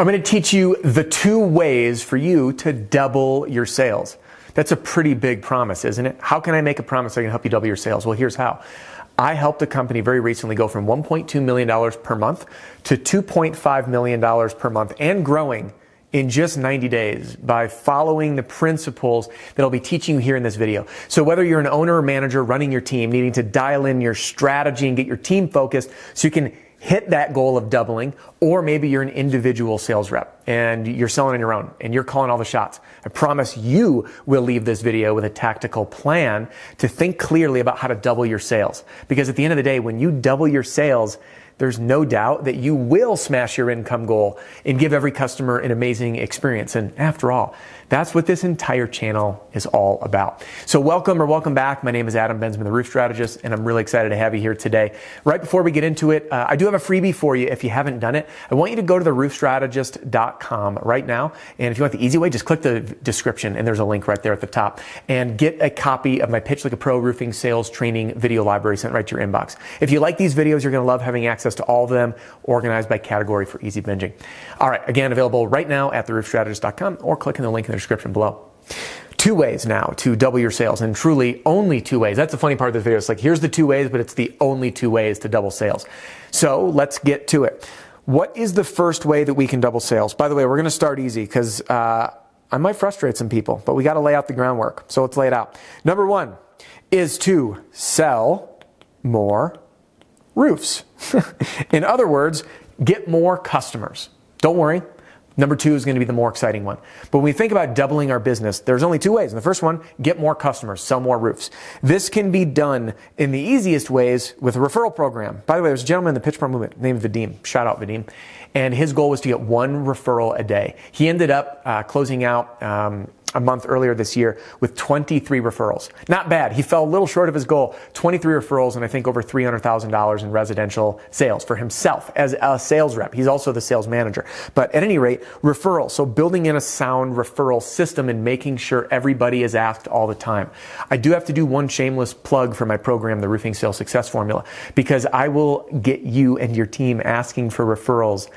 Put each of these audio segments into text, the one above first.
I'm going to teach you the two ways for you to double your sales. That's a pretty big promise, isn't it? How can I make a promise I can help you double your sales? Well, here's how. I helped a company very recently go from $1.2 million per month to $2.5 million per month and growing in just 90 days by following the principles that I'll be teaching you here in this video. So whether you're an owner or manager running your team, needing to dial in your strategy and get your team focused so you can hit that goal of doubling, or maybe you're an individual sales rep and you're selling on your own and you're calling all the shots. I promise you will leave this video with a tactical plan to think clearly about how to double your sales. Because at the end of the day, when you double your sales, there's no doubt that you will smash your income goal and give every customer an amazing experience. And after all, that's what this entire channel is all about. So welcome or welcome back. My name is Adam Bensman, the Roof Strategist, and I'm really excited to have you here today. Right before we get into it, uh, I do have a freebie for you if you haven't done it. I want you to go to theroofstrategist.com right now. And if you want the easy way, just click the description and there's a link right there at the top and get a copy of my Pitch Like a Pro Roofing Sales Training video library sent right to your inbox. If you like these videos, you're going to love having access to all of them organized by category for easy binging. All right, again, available right now at theroofstrategist.com or click in the link in the description below. Two ways now to double your sales, and truly only two ways. That's the funny part of this video. It's like, here's the two ways, but it's the only two ways to double sales. So let's get to it. What is the first way that we can double sales? By the way, we're going to start easy because uh, I might frustrate some people, but we got to lay out the groundwork. So let's lay it out. Number one is to sell more roofs. In other words, get more customers. Don't worry, Number two is going to be the more exciting one. But when we think about doubling our business, there's only two ways. And the first one, get more customers, sell more roofs. This can be done in the easiest ways with a referral program. By the way, there's a gentleman in the Pitch Pro movement named Vadim. Shout out Vadim. And his goal was to get one referral a day. He ended up uh, closing out um, a month earlier this year with 23 referrals. Not bad. He fell a little short of his goal. 23 referrals and I think over $300,000 in residential sales for himself as a sales rep. He's also the sales manager. But at any rate, referrals. So building in a sound referral system and making sure everybody is asked all the time. I do have to do one shameless plug for my program, the Roofing Sales Success Formula, because I will get you and your team asking for referrals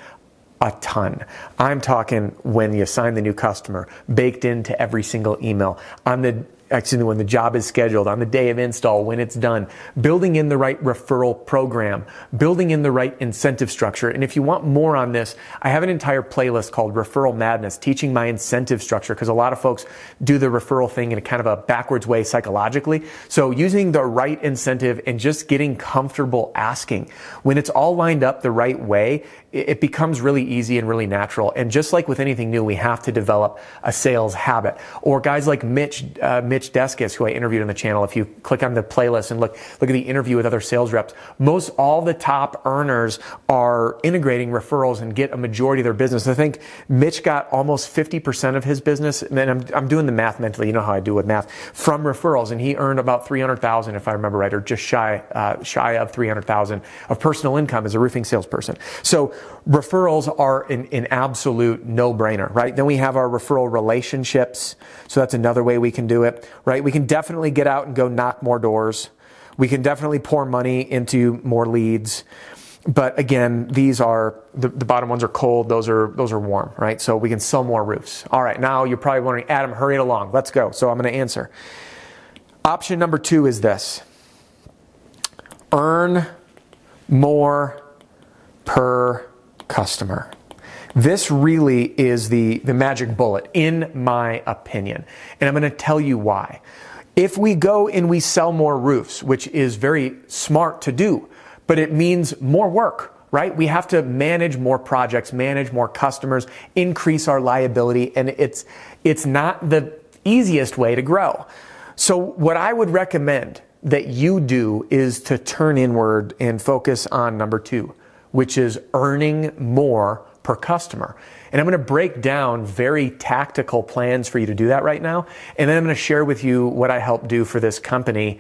a ton. I'm talking when you sign the new customer, baked into every single email. On the actually when the job is scheduled, on the day of install, when it's done, building in the right referral program, building in the right incentive structure. And if you want more on this, I have an entire playlist called Referral Madness, teaching my incentive structure, because a lot of folks do the referral thing in a kind of a backwards way psychologically. So using the right incentive and just getting comfortable asking. When it's all lined up the right way, it becomes really easy and really natural. And just like with anything new, we have to develop a sales habit. Or guys like Mitch, uh, Mitch Deskis, who I interviewed on the channel. If you click on the playlist and look, look at the interview with other sales reps, most all the top earners are integrating referrals and get a majority of their business. I think Mitch got almost 50% of his business. And I'm, I'm doing the math mentally. You know how I do with math from referrals. And he earned about 300,000, if I remember right, or just shy, uh, shy of 300,000 of personal income as a roofing salesperson. So referrals are an, an absolute no-brainer, right? Then we have our referral relationships. So that's another way we can do it, right? We can definitely get out and go knock more doors. We can definitely pour money into more leads. But again, these are the, the bottom ones are cold, those are those are warm, right? So we can sell more roofs. All right, now you're probably wondering, Adam, hurry it along. Let's go. So I'm going to answer. Option number two is this earn more per customer. This really is the, the magic bullet, in my opinion. And I'm going to tell you why. If we go and we sell more roofs, which is very smart to do, but it means more work, right? We have to manage more projects, manage more customers, increase our liability, and it's, it's not the easiest way to grow. So what I would recommend that you do is to turn inward and focus on number two which is earning more per customer. And I'm going to break down very tactical plans for you to do that right now. And then I'm going to share with you what I help do for this company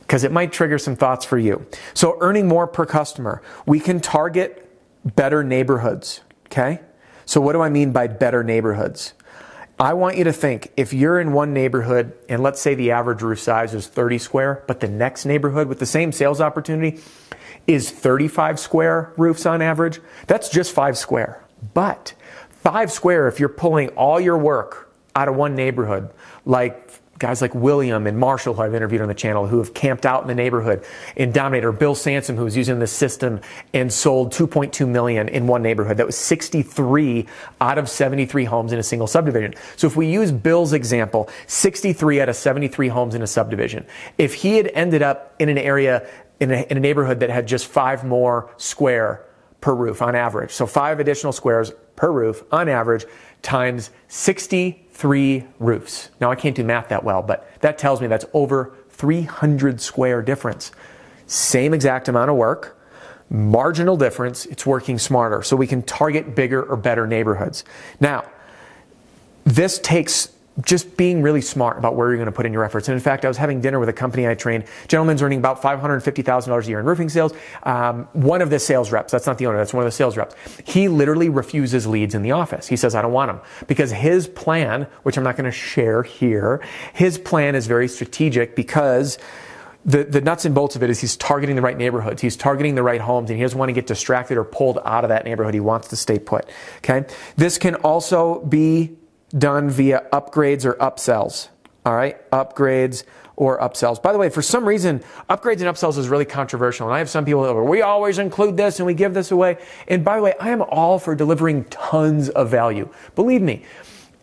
because it might trigger some thoughts for you. So earning more per customer. We can target better neighborhoods. Okay. So what do I mean by better neighborhoods? I want you to think if you're in one neighborhood and let's say the average roof size is 30 square, but the next neighborhood with the same sales opportunity is 35 square roofs on average. That's just five square. But Five square, if you're pulling all your work out of one neighborhood, like guys like William and Marshall, who I've interviewed on the channel, who have camped out in the neighborhood in Dominator, Bill Sansom, who was using this system and sold 2.2 million in one neighborhood. That was 63 out of 73 homes in a single subdivision. So if we use Bill's example, 63 out of 73 homes in a subdivision. If he had ended up in an area, in a, in a neighborhood that had just five more square per roof on average, so five additional squares per roof on average, times 63 roofs. Now, I can't do math that well, but that tells me that's over 300 square difference. Same exact amount of work, marginal difference, it's working smarter. So we can target bigger or better neighborhoods. Now, this takes just being really smart about where you're going to put in your efforts. And in fact, I was having dinner with a company I trained. Gentleman's earning about $550,000 a year in roofing sales. Um, one of the sales reps, that's not the owner, that's one of the sales reps. He literally refuses leads in the office. He says, I don't want them. Because his plan, which I'm not going to share here, his plan is very strategic because the, the nuts and bolts of it is he's targeting the right neighborhoods. He's targeting the right homes and he doesn't want to get distracted or pulled out of that neighborhood. He wants to stay put. Okay. This can also be done via upgrades or upsells. All right, upgrades or upsells. By the way, for some reason, upgrades and upsells is really controversial. And I have some people that are, we always include this and we give this away. And by the way, I am all for delivering tons of value. Believe me,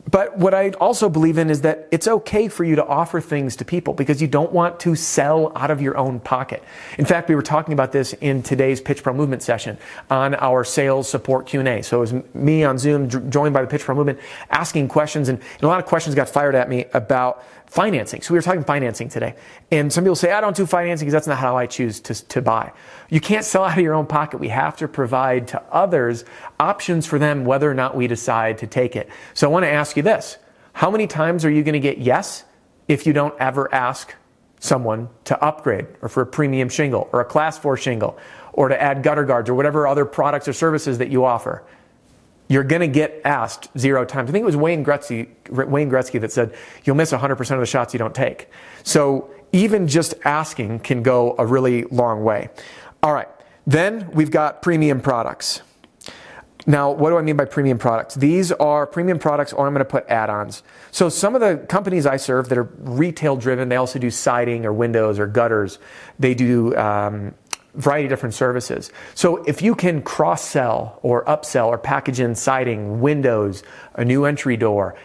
but what I also believe in is that it's okay for you to offer things to people because you don't want to sell out of your own pocket. In fact, we were talking about this in today's Pitch Pro Movement session on our sales support Q&A. So it was me on Zoom joined by the Pitch Pro Movement asking questions and, and a lot of questions got fired at me about financing. So we were talking financing today. And some people say, I don't do financing because that's not how I choose to, to buy. You can't sell out of your own pocket. We have to provide to others options for them whether or not we decide to take it. So I want to ask you this. How many times are you going to get yes if you don't ever ask someone to upgrade or for a premium shingle or a class four shingle or to add gutter guards or whatever other products or services that you offer? You're going to get asked zero times. I think it was Wayne Gretzky, Wayne Gretzky that said, you'll miss 100% of the shots you don't take. So even just asking can go a really long way. All right. Then we've got premium products. Now, what do I mean by premium products? These are premium products, or I'm going to put add ons. So, some of the companies I serve that are retail driven, they also do siding or windows or gutters. They do um, variety of different services. So if you can cross sell or upsell or package in siding, windows, a new entry door,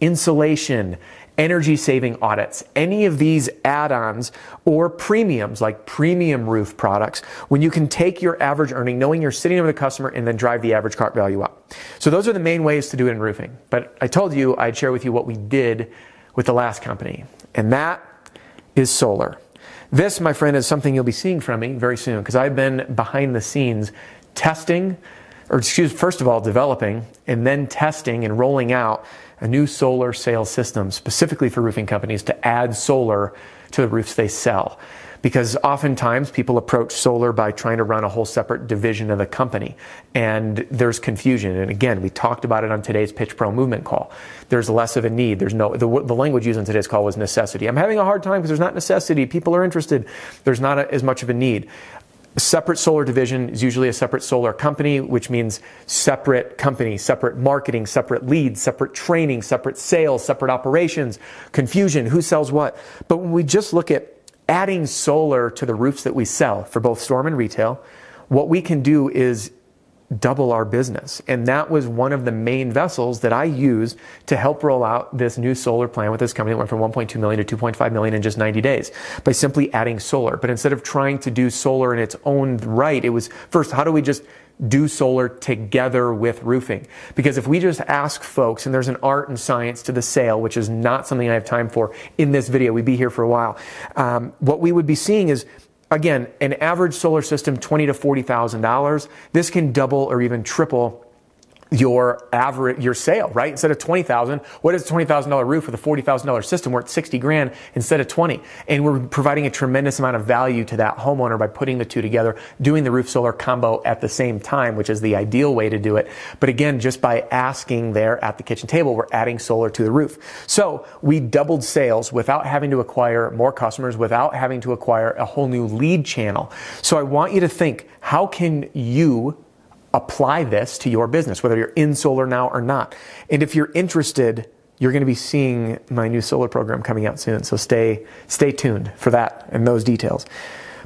insulation, energy saving audits, any of these add ons or premiums like premium roof products, when you can take your average earning, knowing you're sitting with a customer, and then drive the average cart value up. So those are the main ways to do it in roofing. But I told you I'd share with you what we did with the last company, and that is solar. This, my friend, is something you'll be seeing from me very soon because I've been behind the scenes testing, or excuse, first of all, developing and then testing and rolling out a new solar sales system specifically for roofing companies to add solar to the roofs they sell because oftentimes people approach solar by trying to run a whole separate division of the company and there's confusion. And again we talked about it on today's pitch pro movement call. There's less of a need. There's no the, the language used in today's call was necessity. I'm having a hard time because there's not necessity. People are interested. There's not a, as much of a need. A separate solar division is usually a separate solar company, which means separate company, separate marketing, separate leads, separate training, separate sales, separate operations, confusion, who sells what. But when we just look at adding solar to the roofs that we sell for both storm and retail, what we can do is double our business. And that was one of the main vessels that I used to help roll out this new solar plan with this company went from 1.2 million to 2.5 million in just 90 days by simply adding solar. But instead of trying to do solar in its own right, it was first, how do we just do solar together with roofing. Because if we just ask folks, and there's an art and science to the sale, which is not something I have time for in this video, we'd be here for a while. Um, what we would be seeing is again, an average solar system, twenty to forty thousand dollars. This can double or even triple your average your sale, right? Instead of twenty thousand, what is a twenty thousand dollar roof with a forty thousand dollar system? We're at sixty grand instead of twenty, and we're providing a tremendous amount of value to that homeowner by putting the two together, doing the roof solar combo at the same time, which is the ideal way to do it. But again, just by asking there at the kitchen table, we're adding solar to the roof. So we doubled sales without having to acquire more customers, without having to acquire a whole new lead channel. So I want you to think, how can you apply this to your business, whether you're in solar now or not. And if you're interested, you're going to be seeing my new solar program coming out soon. So stay, stay tuned for that and those details.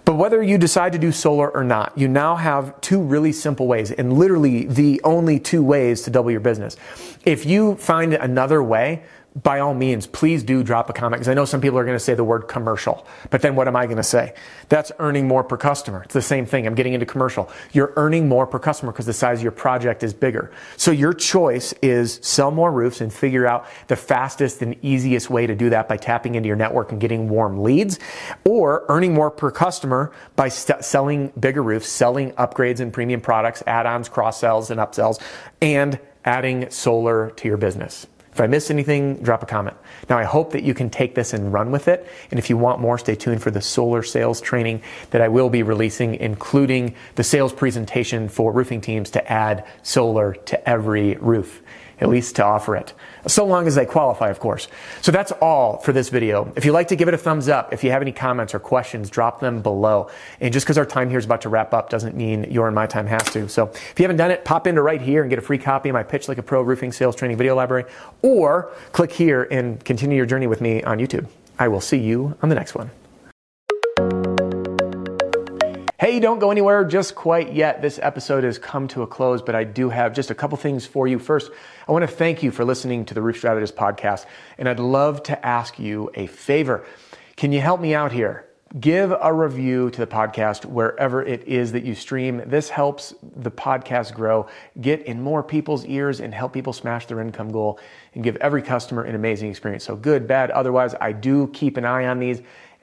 But whether you decide to do solar or not, you now have two really simple ways and literally the only two ways to double your business. If you find another way, by all means, please do drop a comment because I know some people are going to say the word commercial, but then what am I going to say? That's earning more per customer. It's the same thing. I'm getting into commercial. You're earning more per customer because the size of your project is bigger. So your choice is sell more roofs and figure out the fastest and easiest way to do that by tapping into your network and getting warm leads or earning more per customer by st- selling bigger roofs, selling upgrades and premium products, add-ons, cross sells and upsells, and adding solar to your business. If I missed anything, drop a comment. Now, I hope that you can take this and run with it. And if you want more, stay tuned for the solar sales training that I will be releasing, including the sales presentation for roofing teams to add solar to every roof at least to offer it. So long as they qualify, of course. So that's all for this video. If you'd like to give it a thumbs up, if you have any comments or questions, drop them below. And just because our time here is about to wrap up doesn't mean your and my time has to. So if you haven't done it, pop into right here and get a free copy of my Pitch Like a Pro Roofing Sales Training Video Library, or click here and continue your journey with me on YouTube. I will see you on the next one. Hey, don't go anywhere just quite yet. This episode has come to a close, but I do have just a couple things for you. First, I want to thank you for listening to the Roof Strategist podcast, and I'd love to ask you a favor. Can you help me out here? Give a review to the podcast wherever it is that you stream. This helps the podcast grow, get in more people's ears, and help people smash their income goal and give every customer an amazing experience. So, good, bad, otherwise, I do keep an eye on these